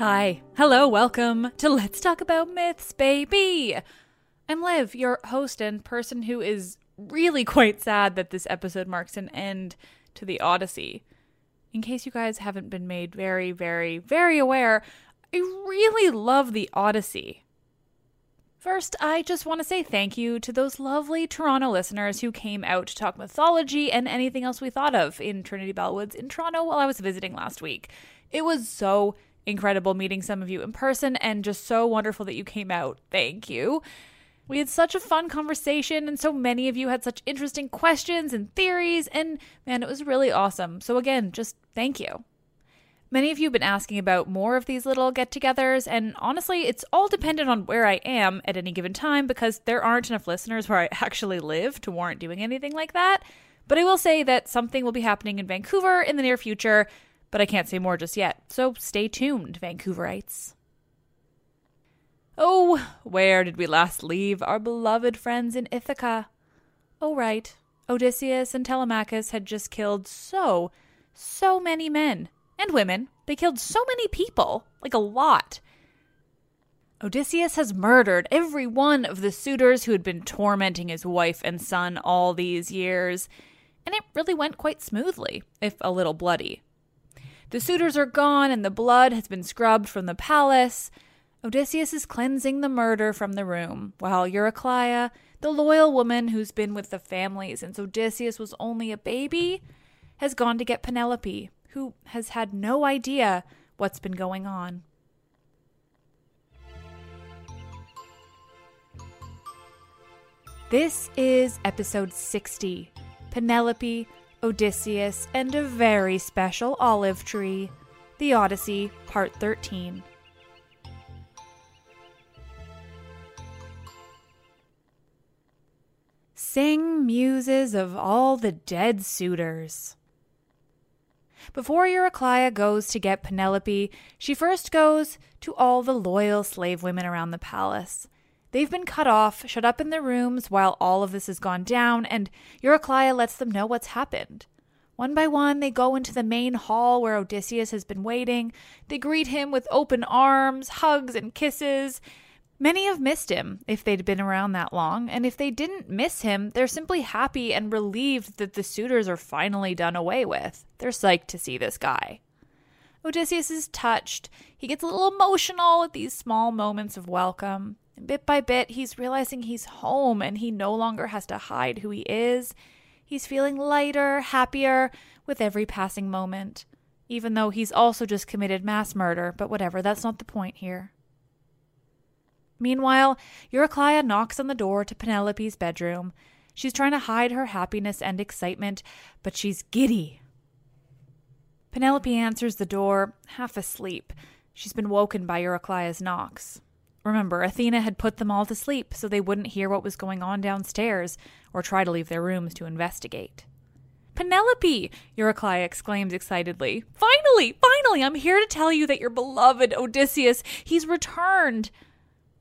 Hi. Hello, welcome to Let's Talk About Myths, baby. I'm Liv, your host and person who is really quite sad that this episode marks an end to the Odyssey. In case you guys haven't been made very, very, very aware, I really love the Odyssey. First, I just want to say thank you to those lovely Toronto listeners who came out to talk mythology and anything else we thought of in Trinity Bellwoods in Toronto while I was visiting last week. It was so incredible meeting some of you in person and just so wonderful that you came out. Thank you. We had such a fun conversation, and so many of you had such interesting questions and theories, and man, it was really awesome. So, again, just thank you. Many of you have been asking about more of these little get togethers, and honestly, it's all dependent on where I am at any given time because there aren't enough listeners where I actually live to warrant doing anything like that. But I will say that something will be happening in Vancouver in the near future, but I can't say more just yet. So stay tuned, Vancouverites. Oh, where did we last leave our beloved friends in Ithaca? Oh, right. Odysseus and Telemachus had just killed so, so many men and women. They killed so many people, like a lot. Odysseus has murdered every one of the suitors who had been tormenting his wife and son all these years, and it really went quite smoothly, if a little bloody. The suitors are gone, and the blood has been scrubbed from the palace. Odysseus is cleansing the murder from the room, while Eurycleia, the loyal woman who's been with the family since Odysseus was only a baby, has gone to get Penelope, who has had no idea what's been going on. This is episode 60 Penelope, Odysseus, and a very special olive tree. The Odyssey, Part 13. Sing muses of all the dead suitors. Before Eurycleia goes to get Penelope, she first goes to all the loyal slave women around the palace. They've been cut off, shut up in their rooms while all of this has gone down, and Eurycleia lets them know what's happened. One by one, they go into the main hall where Odysseus has been waiting. They greet him with open arms, hugs, and kisses. Many have missed him if they'd been around that long, and if they didn't miss him, they're simply happy and relieved that the suitors are finally done away with. They're psyched to see this guy. Odysseus is touched. He gets a little emotional at these small moments of welcome. Bit by bit, he's realizing he's home and he no longer has to hide who he is. He's feeling lighter, happier with every passing moment, even though he's also just committed mass murder, but whatever, that's not the point here. Meanwhile, Eurycleia knocks on the door to Penelope's bedroom. She's trying to hide her happiness and excitement, but she's giddy. Penelope answers the door, half asleep. She's been woken by Eurycleia's knocks. Remember, Athena had put them all to sleep so they wouldn't hear what was going on downstairs or try to leave their rooms to investigate. Penelope! Eurycleia exclaims excitedly. Finally! Finally! I'm here to tell you that your beloved Odysseus, he's returned!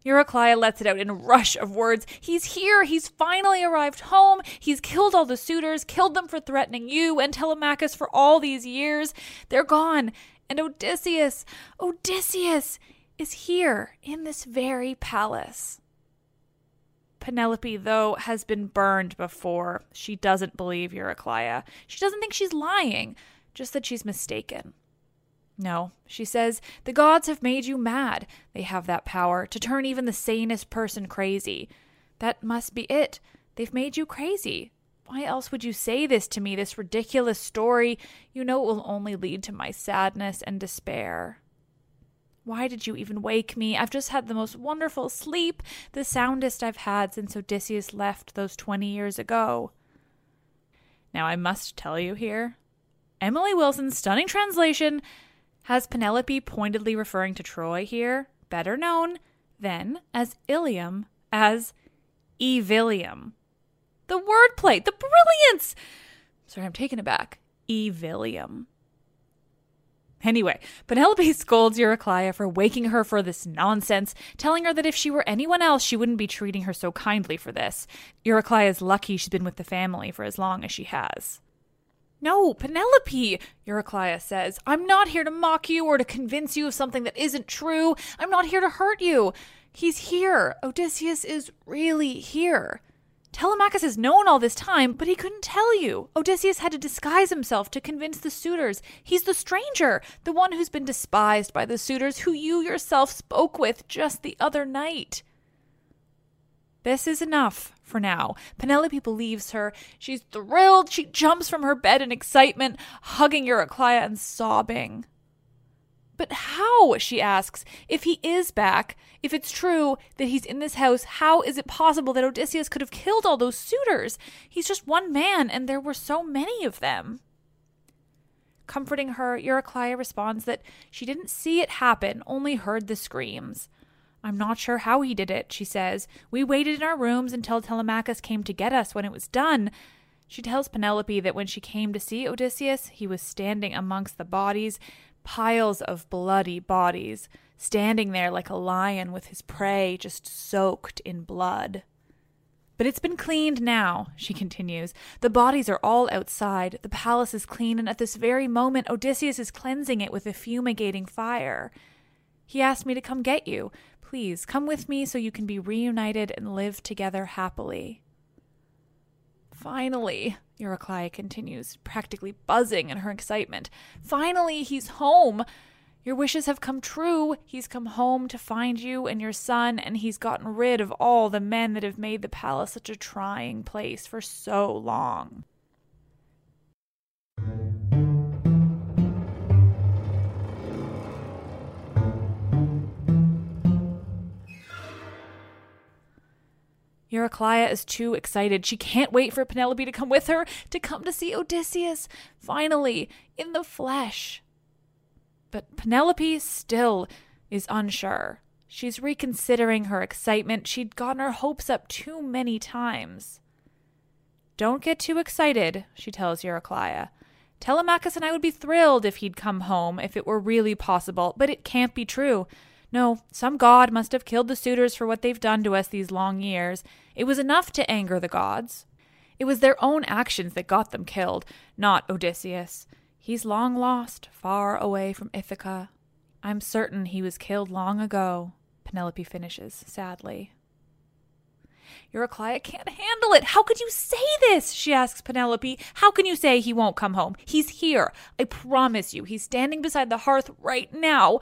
Eurycleia lets it out in a rush of words. He's here. He's finally arrived home. He's killed all the suitors, killed them for threatening you and Telemachus for all these years. They're gone. And Odysseus, Odysseus is here in this very palace. Penelope, though, has been burned before. She doesn't believe Eurycleia. She doesn't think she's lying, just that she's mistaken. No, she says, the gods have made you mad. They have that power to turn even the sanest person crazy. That must be it. They've made you crazy. Why else would you say this to me, this ridiculous story? You know it will only lead to my sadness and despair. Why did you even wake me? I've just had the most wonderful sleep, the soundest I've had since Odysseus left those 20 years ago. Now, I must tell you here Emily Wilson's stunning translation has Penelope pointedly referring to Troy here, better known then as Ilium, as Evilium. The wordplay, the brilliance! Sorry, I'm taken aback. Evilium. Anyway, Penelope scolds Eurycleia for waking her for this nonsense, telling her that if she were anyone else, she wouldn't be treating her so kindly for this. Eurycleia is lucky she's been with the family for as long as she has. No, Penelope, Eurycleia says. I'm not here to mock you or to convince you of something that isn't true. I'm not here to hurt you. He's here. Odysseus is really here. Telemachus has known all this time, but he couldn't tell you. Odysseus had to disguise himself to convince the suitors. He's the stranger, the one who's been despised by the suitors who you yourself spoke with just the other night. This is enough for now. Penelope believes her. She's thrilled. She jumps from her bed in excitement, hugging Eurycleia and sobbing. But how, she asks, if he is back, if it's true that he's in this house, how is it possible that Odysseus could have killed all those suitors? He's just one man, and there were so many of them. Comforting her, Eurycleia responds that she didn't see it happen, only heard the screams. I'm not sure how he did it, she says. We waited in our rooms until Telemachus came to get us when it was done. She tells Penelope that when she came to see Odysseus, he was standing amongst the bodies, piles of bloody bodies, standing there like a lion with his prey just soaked in blood. But it's been cleaned now, she continues. The bodies are all outside. The palace is clean, and at this very moment, Odysseus is cleansing it with a fumigating fire. He asked me to come get you. Please come with me so you can be reunited and live together happily. Finally, Eurycleia continues, practically buzzing in her excitement. Finally, he's home. Your wishes have come true. He's come home to find you and your son, and he's gotten rid of all the men that have made the palace such a trying place for so long. Eurycleia is too excited. She can't wait for Penelope to come with her, to come to see Odysseus, finally, in the flesh. But Penelope still is unsure. She's reconsidering her excitement. She'd gotten her hopes up too many times. Don't get too excited, she tells Eurycleia. Telemachus and I would be thrilled if he'd come home, if it were really possible, but it can't be true. No, some god must have killed the suitors for what they've done to us these long years. It was enough to anger the gods. It was their own actions that got them killed, not Odysseus. He's long lost, far away from Ithaca. I'm certain he was killed long ago, Penelope finishes sadly. Eurycleia can't handle it. How could you say this? She asks Penelope. How can you say he won't come home? He's here. I promise you. He's standing beside the hearth right now.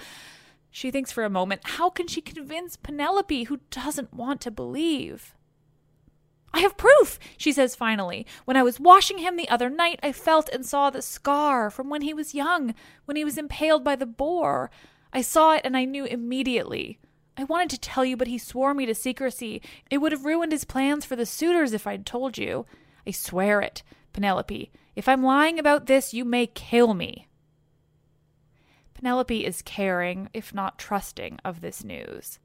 She thinks for a moment. How can she convince Penelope, who doesn't want to believe? I have proof, she says finally. When I was washing him the other night, I felt and saw the scar from when he was young, when he was impaled by the boar. I saw it and I knew immediately. I wanted to tell you, but he swore me to secrecy. It would have ruined his plans for the suitors if I'd told you. I swear it, Penelope. If I'm lying about this, you may kill me. Penelope is caring, if not trusting, of this news.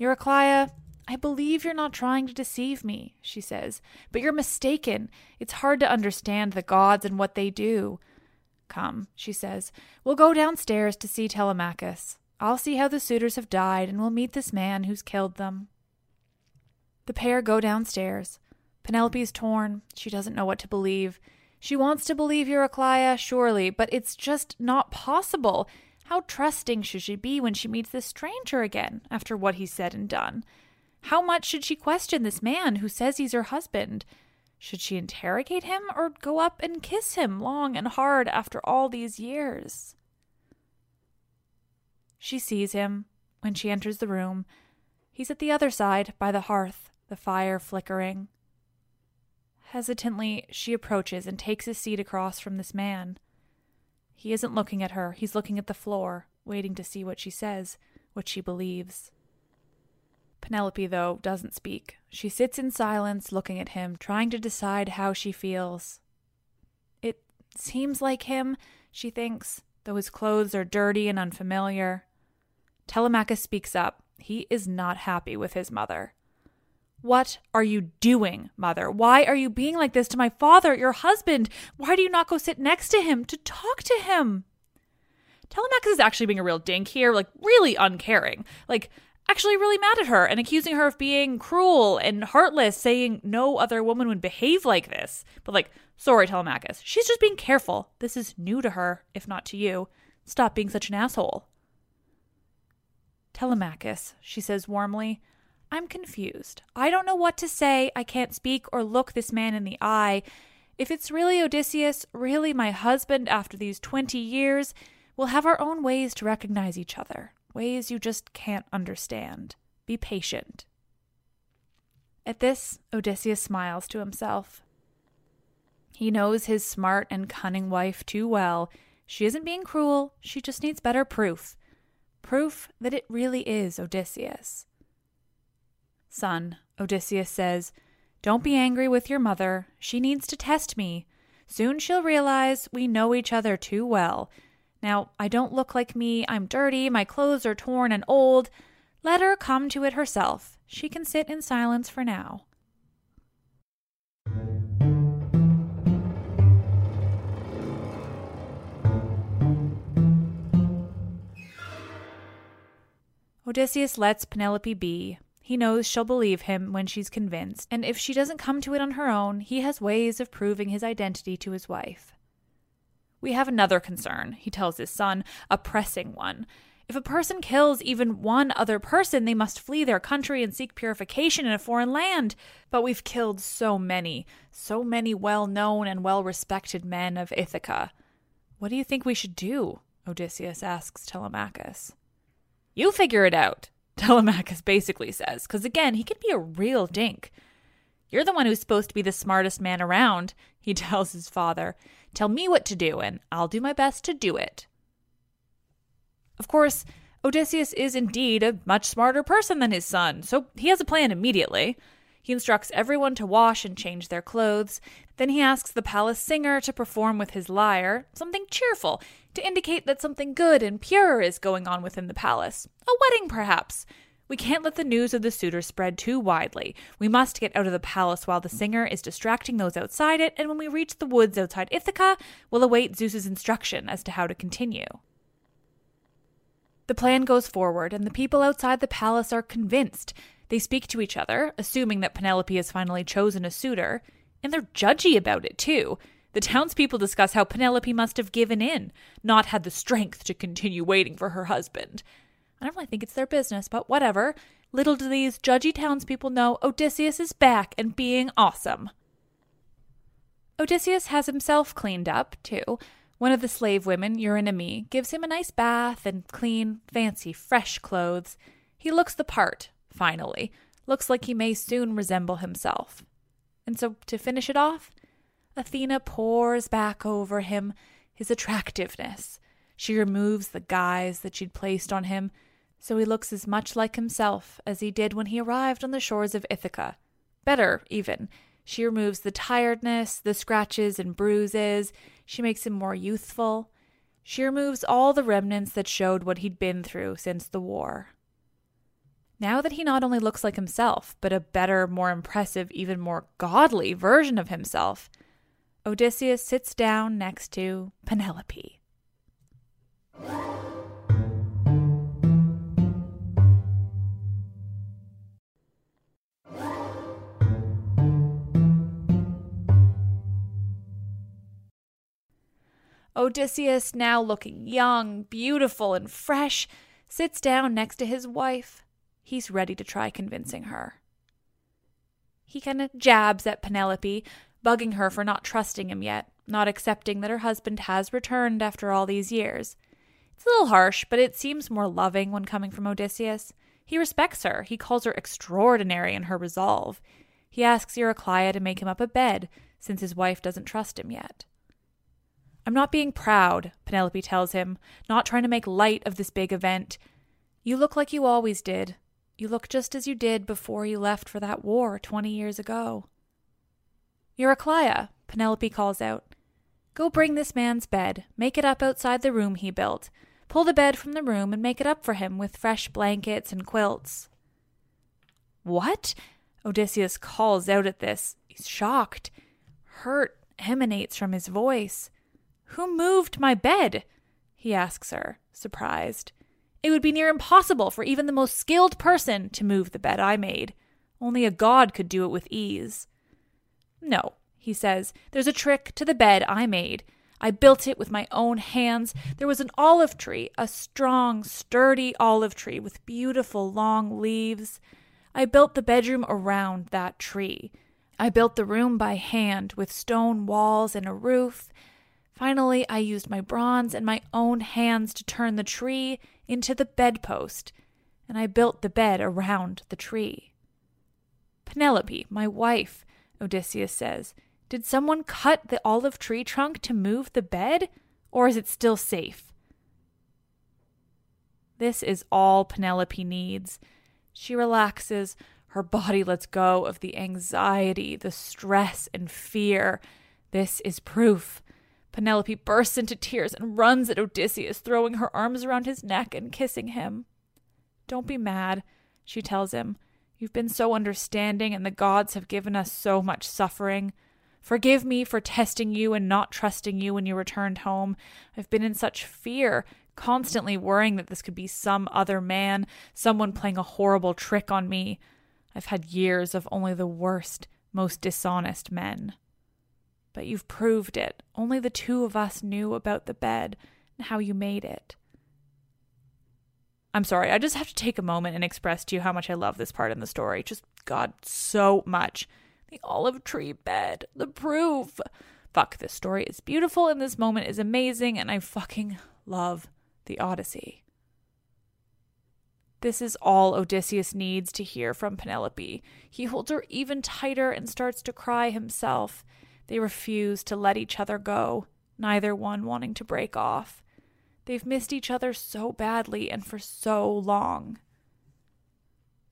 Eurycleia, I believe you're not trying to deceive me, she says, but you're mistaken. It's hard to understand the gods and what they do. Come, she says, we'll go downstairs to see Telemachus. I'll see how the suitors have died, and we'll meet this man who's killed them. The pair go downstairs. Penelope's torn. She doesn't know what to believe. She wants to believe Eurycleia, surely, but it's just not possible. How trusting should she be when she meets this stranger again after what he said and done? How much should she question this man who says he's her husband? Should she interrogate him or go up and kiss him long and hard after all these years? She sees him when she enters the room. He's at the other side, by the hearth, the fire flickering. Hesitantly, she approaches and takes a seat across from this man. He isn't looking at her, he's looking at the floor, waiting to see what she says, what she believes. Penelope, though, doesn't speak. She sits in silence, looking at him, trying to decide how she feels. It seems like him, she thinks, though his clothes are dirty and unfamiliar. Telemachus speaks up. He is not happy with his mother. What are you doing, mother? Why are you being like this to my father, your husband? Why do you not go sit next to him to talk to him? Telemachus is actually being a real dink here, like really uncaring. Like, actually really mad at her and accusing her of being cruel and heartless, saying no other woman would behave like this. But, like, sorry, Telemachus, she's just being careful. This is new to her, if not to you. Stop being such an asshole. Telemachus, she says warmly, I'm confused. I don't know what to say. I can't speak or look this man in the eye. If it's really Odysseus, really my husband after these 20 years, we'll have our own ways to recognize each other ways you just can't understand. Be patient. At this, Odysseus smiles to himself. He knows his smart and cunning wife too well. She isn't being cruel, she just needs better proof. Proof that it really is Odysseus. Son, Odysseus says, don't be angry with your mother. She needs to test me. Soon she'll realize we know each other too well now, I don't look like me. I'm dirty. My clothes are torn and old. Let her come to it herself. She can sit in silence for now. Odysseus lets Penelope be. He knows she'll believe him when she's convinced, and if she doesn't come to it on her own, he has ways of proving his identity to his wife. We have another concern, he tells his son, a pressing one. If a person kills even one other person, they must flee their country and seek purification in a foreign land. But we've killed so many, so many well known and well respected men of Ithaca. What do you think we should do? Odysseus asks Telemachus. You figure it out, Telemachus basically says, because again, he can be a real dink. You're the one who's supposed to be the smartest man around, he tells his father. Tell me what to do, and I'll do my best to do it. Of course, Odysseus is indeed a much smarter person than his son, so he has a plan immediately. He instructs everyone to wash and change their clothes. Then he asks the palace singer to perform with his lyre, something cheerful, to indicate that something good and pure is going on within the palace. A wedding, perhaps. We can't let the news of the suitor spread too widely. We must get out of the palace while the singer is distracting those outside it, and when we reach the woods outside Ithaca, we'll await Zeus's instruction as to how to continue. The plan goes forward, and the people outside the palace are convinced. They speak to each other, assuming that Penelope has finally chosen a suitor, and they're judgy about it too. The townspeople discuss how Penelope must have given in, not had the strength to continue waiting for her husband. I don't really think it's their business, but whatever. Little do these judgy townspeople know Odysseus is back and being awesome. Odysseus has himself cleaned up, too. One of the slave women, Eurynome, gives him a nice bath and clean, fancy, fresh clothes. He looks the part, finally. Looks like he may soon resemble himself. And so, to finish it off, Athena pours back over him his attractiveness. She removes the guise that she'd placed on him, so he looks as much like himself as he did when he arrived on the shores of Ithaca. Better, even. She removes the tiredness, the scratches and bruises. She makes him more youthful. She removes all the remnants that showed what he'd been through since the war. Now that he not only looks like himself, but a better, more impressive, even more godly version of himself, Odysseus sits down next to Penelope. Odysseus, now looking young, beautiful, and fresh, sits down next to his wife. He's ready to try convincing her. He kind of jabs at Penelope, bugging her for not trusting him yet, not accepting that her husband has returned after all these years. It's a little harsh, but it seems more loving when coming from Odysseus. He respects her. He calls her extraordinary in her resolve. He asks Eurycleia to make him up a bed, since his wife doesn't trust him yet. I'm not being proud, Penelope tells him, not trying to make light of this big event. You look like you always did. You look just as you did before you left for that war 20 years ago. Eurycleia, Penelope calls out. Go bring this man's bed, make it up outside the room he built. Pull the bed from the room and make it up for him with fresh blankets and quilts. What? Odysseus calls out at this. He's shocked. Hurt emanates from his voice. Who moved my bed? he asks her, surprised. It would be near impossible for even the most skilled person to move the bed I made. Only a god could do it with ease. No, he says, there's a trick to the bed I made. I built it with my own hands. There was an olive tree, a strong, sturdy olive tree with beautiful long leaves. I built the bedroom around that tree. I built the room by hand with stone walls and a roof. Finally, I used my bronze and my own hands to turn the tree into the bedpost, and I built the bed around the tree. Penelope, my wife, Odysseus says, did someone cut the olive tree trunk to move the bed, or is it still safe? This is all Penelope needs. She relaxes, her body lets go of the anxiety, the stress, and fear. This is proof Penelope bursts into tears and runs at Odysseus, throwing her arms around his neck and kissing him. Don't be mad, she tells him. You've been so understanding, and the gods have given us so much suffering. Forgive me for testing you and not trusting you when you returned home. I've been in such fear, constantly worrying that this could be some other man, someone playing a horrible trick on me. I've had years of only the worst, most dishonest men. But you've proved it. Only the two of us knew about the bed and how you made it. I'm sorry, I just have to take a moment and express to you how much I love this part in the story. Just, God, so much. The olive tree bed, the proof. Fuck, this story is beautiful and this moment is amazing, and I fucking love the Odyssey. This is all Odysseus needs to hear from Penelope. He holds her even tighter and starts to cry himself. They refuse to let each other go, neither one wanting to break off. They've missed each other so badly and for so long.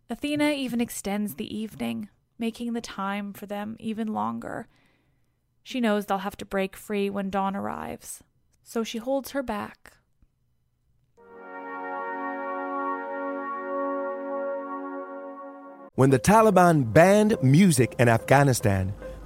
Athena even extends the evening, making the time for them even longer. She knows they'll have to break free when dawn arrives, so she holds her back. When the Taliban banned music in Afghanistan,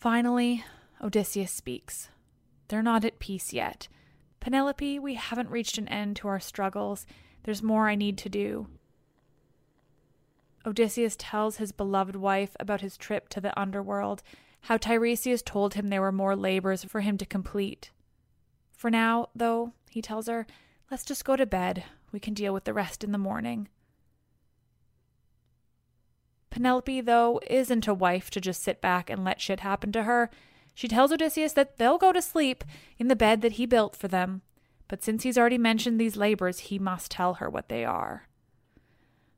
Finally, Odysseus speaks. They're not at peace yet. Penelope, we haven't reached an end to our struggles. There's more I need to do. Odysseus tells his beloved wife about his trip to the underworld, how Tiresias told him there were more labors for him to complete. For now, though, he tells her, let's just go to bed. We can deal with the rest in the morning. Penelope, though, isn't a wife to just sit back and let shit happen to her. She tells Odysseus that they'll go to sleep in the bed that he built for them, but since he's already mentioned these labors, he must tell her what they are.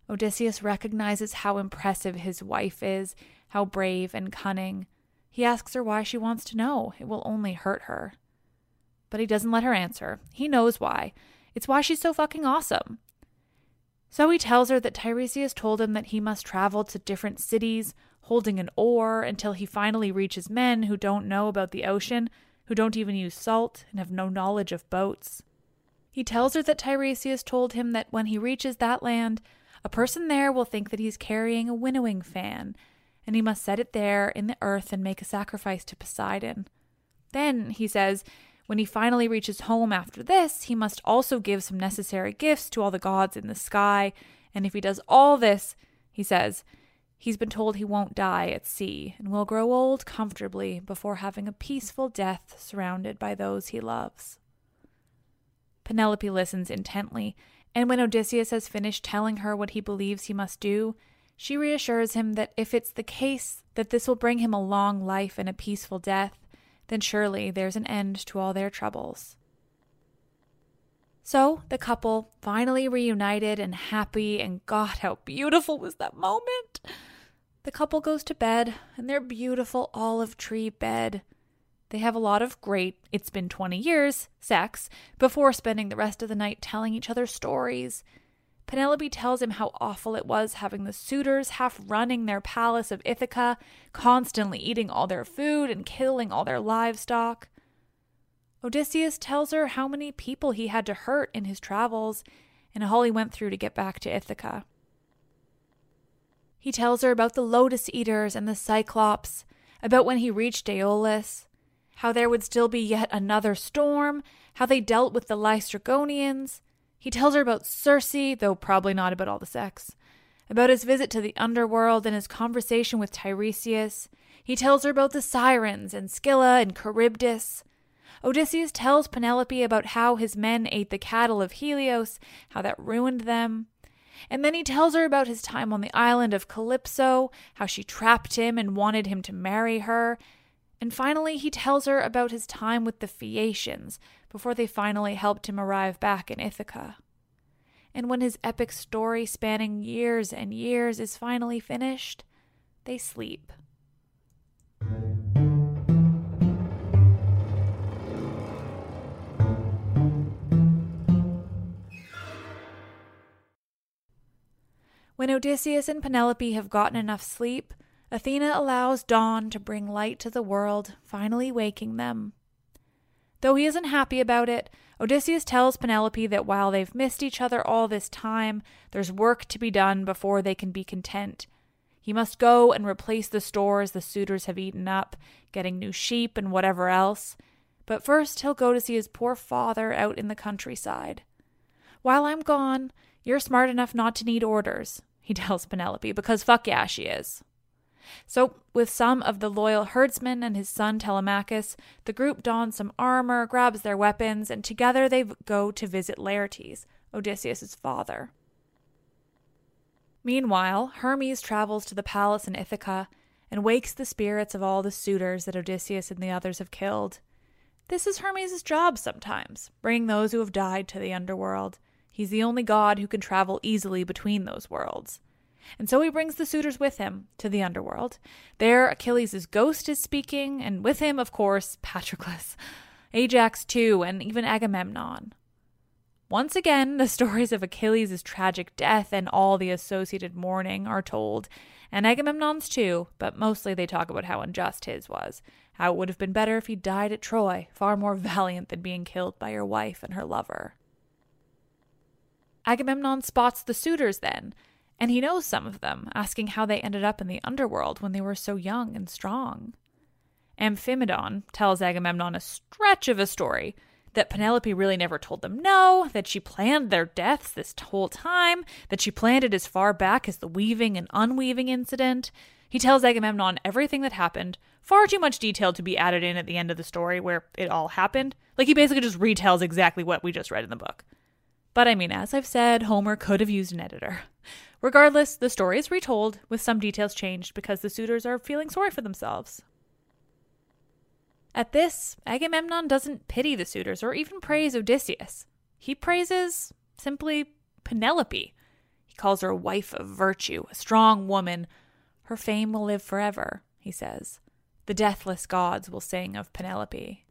Odysseus recognizes how impressive his wife is, how brave and cunning. He asks her why she wants to know. It will only hurt her. But he doesn't let her answer. He knows why. It's why she's so fucking awesome. So he tells her that Tiresias told him that he must travel to different cities holding an oar until he finally reaches men who don't know about the ocean, who don't even use salt, and have no knowledge of boats. He tells her that Tiresias told him that when he reaches that land, a person there will think that he's carrying a winnowing fan, and he must set it there in the earth and make a sacrifice to Poseidon. Then, he says, when he finally reaches home after this, he must also give some necessary gifts to all the gods in the sky. And if he does all this, he says, he's been told he won't die at sea and will grow old comfortably before having a peaceful death surrounded by those he loves. Penelope listens intently, and when Odysseus has finished telling her what he believes he must do, she reassures him that if it's the case that this will bring him a long life and a peaceful death, then surely there's an end to all their troubles. So the couple finally reunited and happy, and God, how beautiful was that moment! The couple goes to bed in their beautiful olive tree bed. They have a lot of great, it's been 20 years, sex, before spending the rest of the night telling each other stories. Penelope tells him how awful it was having the suitors half running their palace of Ithaca, constantly eating all their food and killing all their livestock. Odysseus tells her how many people he had to hurt in his travels and all he went through to get back to Ithaca. He tells her about the lotus eaters and the cyclops, about when he reached Aeolus, how there would still be yet another storm, how they dealt with the Laestrygonians, he tells her about Circe, though probably not about all the sex, about his visit to the underworld and his conversation with Tiresias. He tells her about the sirens and Scylla and Charybdis. Odysseus tells Penelope about how his men ate the cattle of Helios, how that ruined them. And then he tells her about his time on the island of Calypso, how she trapped him and wanted him to marry her. And finally, he tells her about his time with the Phaeacians, before they finally helped him arrive back in Ithaca. And when his epic story spanning years and years is finally finished, they sleep. When Odysseus and Penelope have gotten enough sleep, Athena allows dawn to bring light to the world, finally waking them. Though he isn't happy about it, Odysseus tells Penelope that while they've missed each other all this time, there's work to be done before they can be content. He must go and replace the stores the suitors have eaten up, getting new sheep and whatever else. But first, he'll go to see his poor father out in the countryside. While I'm gone, you're smart enough not to need orders, he tells Penelope, because fuck yeah, she is. So, with some of the loyal herdsmen and his son Telemachus, the group dons some armor, grabs their weapons, and together they go to visit Laertes, Odysseus's father. Meanwhile, Hermes travels to the palace in Ithaca and wakes the spirits of all the suitors that Odysseus and the others have killed. This is Hermes' job sometimes, bringing those who have died to the underworld. He's the only god who can travel easily between those worlds. And so he brings the suitors with him to the underworld. There, Achilles' ghost is speaking, and with him, of course, Patroclus, Ajax too, and even Agamemnon. Once again, the stories of Achilles' tragic death and all the associated mourning are told, and Agamemnon's too, but mostly they talk about how unjust his was, how it would have been better if he died at Troy, far more valiant than being killed by your wife and her lover. Agamemnon spots the suitors then, and he knows some of them, asking how they ended up in the underworld when they were so young and strong. Amphimedon tells Agamemnon a stretch of a story that Penelope really never told them no, that she planned their deaths this whole time, that she planned it as far back as the weaving and unweaving incident. He tells Agamemnon everything that happened, far too much detail to be added in at the end of the story where it all happened. Like he basically just retells exactly what we just read in the book. But I mean, as I've said, Homer could have used an editor. Regardless, the story is retold, with some details changed because the suitors are feeling sorry for themselves. At this, Agamemnon doesn't pity the suitors or even praise Odysseus. He praises simply Penelope. He calls her a wife of virtue, a strong woman. Her fame will live forever, he says. The deathless gods will sing of Penelope.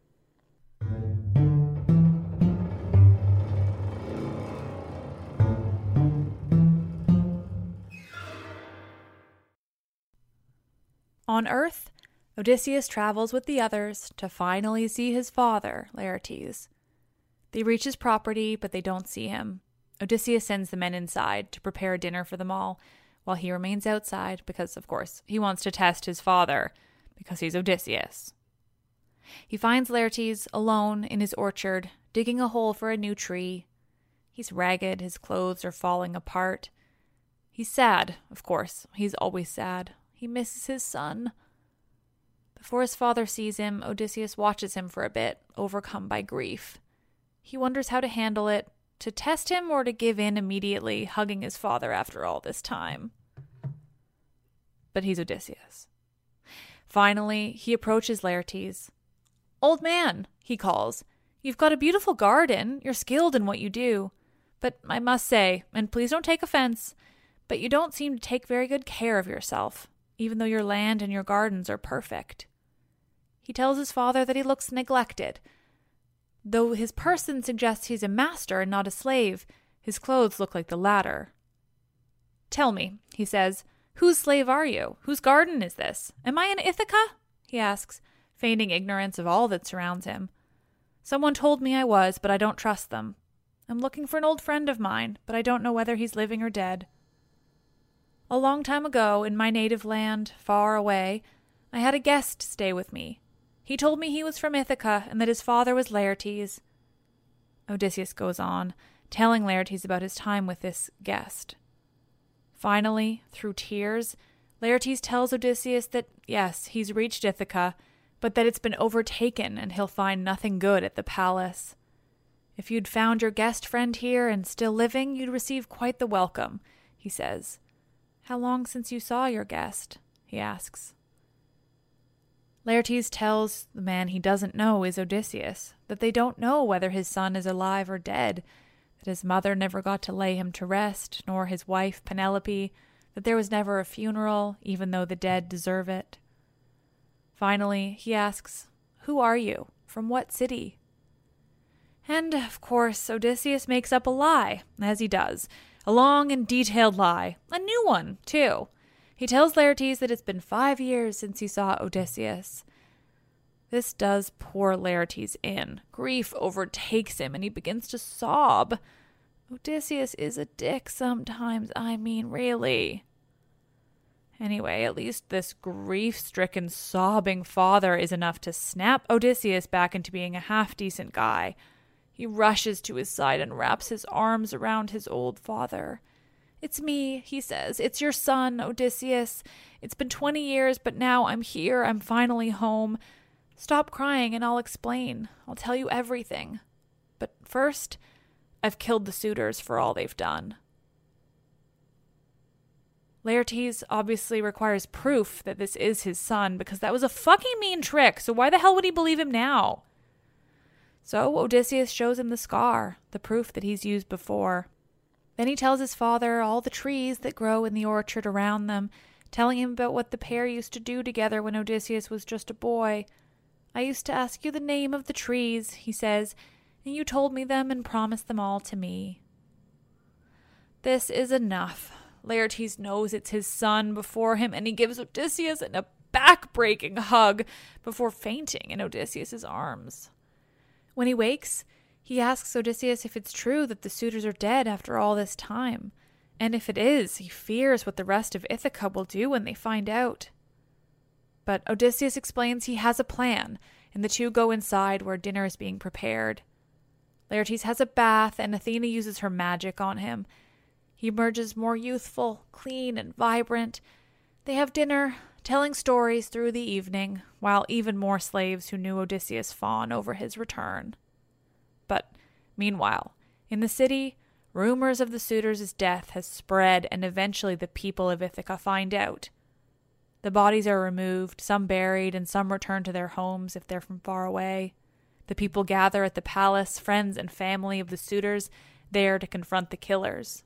On Earth, Odysseus travels with the others to finally see his father, Laertes. They reach his property, but they don't see him. Odysseus sends the men inside to prepare dinner for them all, while he remains outside because, of course, he wants to test his father, because he's Odysseus. He finds Laertes alone in his orchard, digging a hole for a new tree. He's ragged, his clothes are falling apart. He's sad, of course. He's always sad. He misses his son. Before his father sees him, Odysseus watches him for a bit, overcome by grief. He wonders how to handle it, to test him or to give in immediately, hugging his father after all this time. But he's Odysseus. Finally, he approaches Laertes. Old man, he calls, you've got a beautiful garden. You're skilled in what you do. But I must say, and please don't take offense, but you don't seem to take very good care of yourself, even though your land and your gardens are perfect. He tells his father that he looks neglected. Though his person suggests he's a master and not a slave, his clothes look like the latter. Tell me, he says, whose slave are you? Whose garden is this? Am I in Ithaca? he asks, feigning ignorance of all that surrounds him. Someone told me I was, but I don't trust them. I'm looking for an old friend of mine, but I don't know whether he's living or dead. A long time ago, in my native land, far away, I had a guest stay with me. He told me he was from Ithaca and that his father was Laertes. Odysseus goes on, telling Laertes about his time with this guest. Finally, through tears, Laertes tells Odysseus that, yes, he's reached Ithaca, but that it's been overtaken and he'll find nothing good at the palace. If you'd found your guest friend here and still living, you'd receive quite the welcome, he says. How long since you saw your guest? he asks. Laertes tells the man he doesn't know is Odysseus that they don't know whether his son is alive or dead, that his mother never got to lay him to rest, nor his wife Penelope, that there was never a funeral, even though the dead deserve it. Finally, he asks, Who are you? From what city? And, of course, Odysseus makes up a lie, as he does. A long and detailed lie. A new one, too. He tells Laertes that it's been five years since he saw Odysseus. This does poor Laertes in. Grief overtakes him and he begins to sob. Odysseus is a dick sometimes, I mean, really. Anyway, at least this grief stricken, sobbing father is enough to snap Odysseus back into being a half decent guy. He rushes to his side and wraps his arms around his old father. It's me, he says. It's your son, Odysseus. It's been twenty years, but now I'm here. I'm finally home. Stop crying and I'll explain. I'll tell you everything. But first, I've killed the suitors for all they've done. Laertes obviously requires proof that this is his son because that was a fucking mean trick, so why the hell would he believe him now? So Odysseus shows him the scar, the proof that he's used before. Then he tells his father all the trees that grow in the orchard around them, telling him about what the pair used to do together when Odysseus was just a boy. I used to ask you the name of the trees, he says, and you told me them and promised them all to me. This is enough. Laertes knows it's his son before him, and he gives Odysseus a back-breaking hug before fainting in Odysseus's arms. When he wakes, he asks Odysseus if it's true that the suitors are dead after all this time, and if it is, he fears what the rest of Ithaca will do when they find out. But Odysseus explains he has a plan, and the two go inside where dinner is being prepared. Laertes has a bath, and Athena uses her magic on him, he emerges more youthful, clean, and vibrant. They have dinner, telling stories through the evening, while even more slaves who knew Odysseus fawn over his return. But meanwhile, in the city, rumors of the suitors' death has spread, and eventually the people of Ithaca find out. The bodies are removed, some buried, and some returned to their homes if they're from far away. The people gather at the palace, friends and family of the suitors, there to confront the killers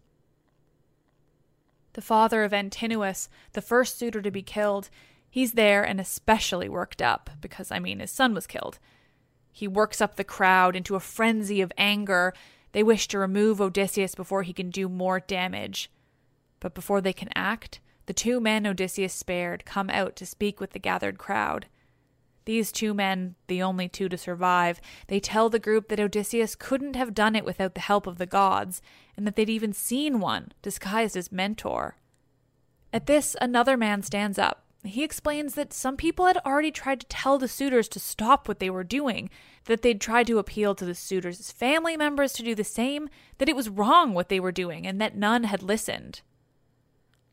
the father of Antinous, the first suitor to be killed, he's there and especially worked up because, I mean, his son was killed. He works up the crowd into a frenzy of anger. They wish to remove Odysseus before he can do more damage. But before they can act, the two men Odysseus spared come out to speak with the gathered crowd. These two men, the only two to survive, they tell the group that Odysseus couldn't have done it without the help of the gods, and that they'd even seen one disguised as Mentor. At this, another man stands up. He explains that some people had already tried to tell the suitors to stop what they were doing, that they'd tried to appeal to the suitors' family members to do the same, that it was wrong what they were doing, and that none had listened.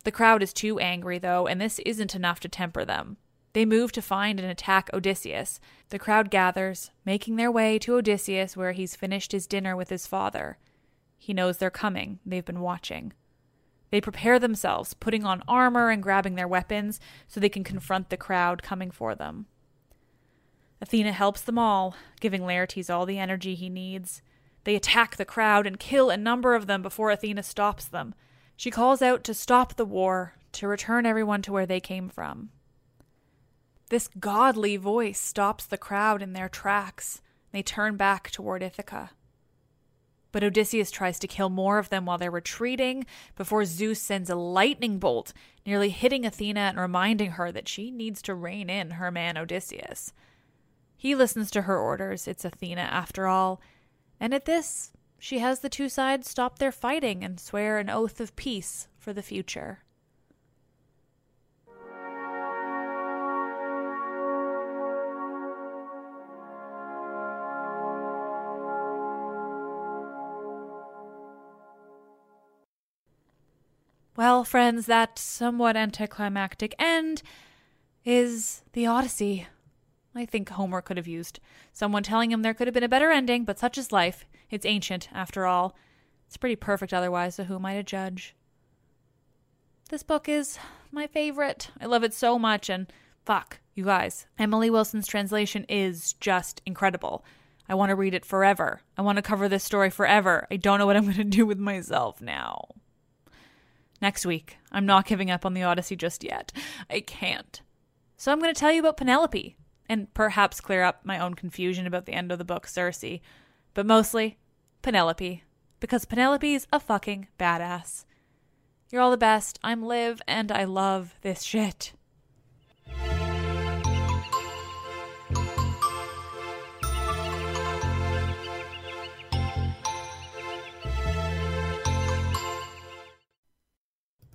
The crowd is too angry, though, and this isn't enough to temper them. They move to find and attack Odysseus. The crowd gathers, making their way to Odysseus where he's finished his dinner with his father. He knows they're coming, they've been watching. They prepare themselves, putting on armor and grabbing their weapons so they can confront the crowd coming for them. Athena helps them all, giving Laertes all the energy he needs. They attack the crowd and kill a number of them before Athena stops them. She calls out to stop the war, to return everyone to where they came from. This godly voice stops the crowd in their tracks. They turn back toward Ithaca. But Odysseus tries to kill more of them while they're retreating before Zeus sends a lightning bolt, nearly hitting Athena and reminding her that she needs to rein in her man Odysseus. He listens to her orders, it's Athena after all, and at this, she has the two sides stop their fighting and swear an oath of peace for the future. Well, friends, that somewhat anticlimactic end is the Odyssey. I think Homer could have used someone telling him there could have been a better ending, but such is life. It's ancient, after all. It's pretty perfect otherwise, so who am I to judge? This book is my favorite. I love it so much, and fuck, you guys. Emily Wilson's translation is just incredible. I want to read it forever. I want to cover this story forever. I don't know what I'm going to do with myself now next week. I'm not giving up on the Odyssey just yet. I can't. So I'm going to tell you about Penelope, and perhaps clear up my own confusion about the end of the book, Circe. But mostly, Penelope. Because Penelope's a fucking badass. You're all the best. I'm Liv, and I love this shit.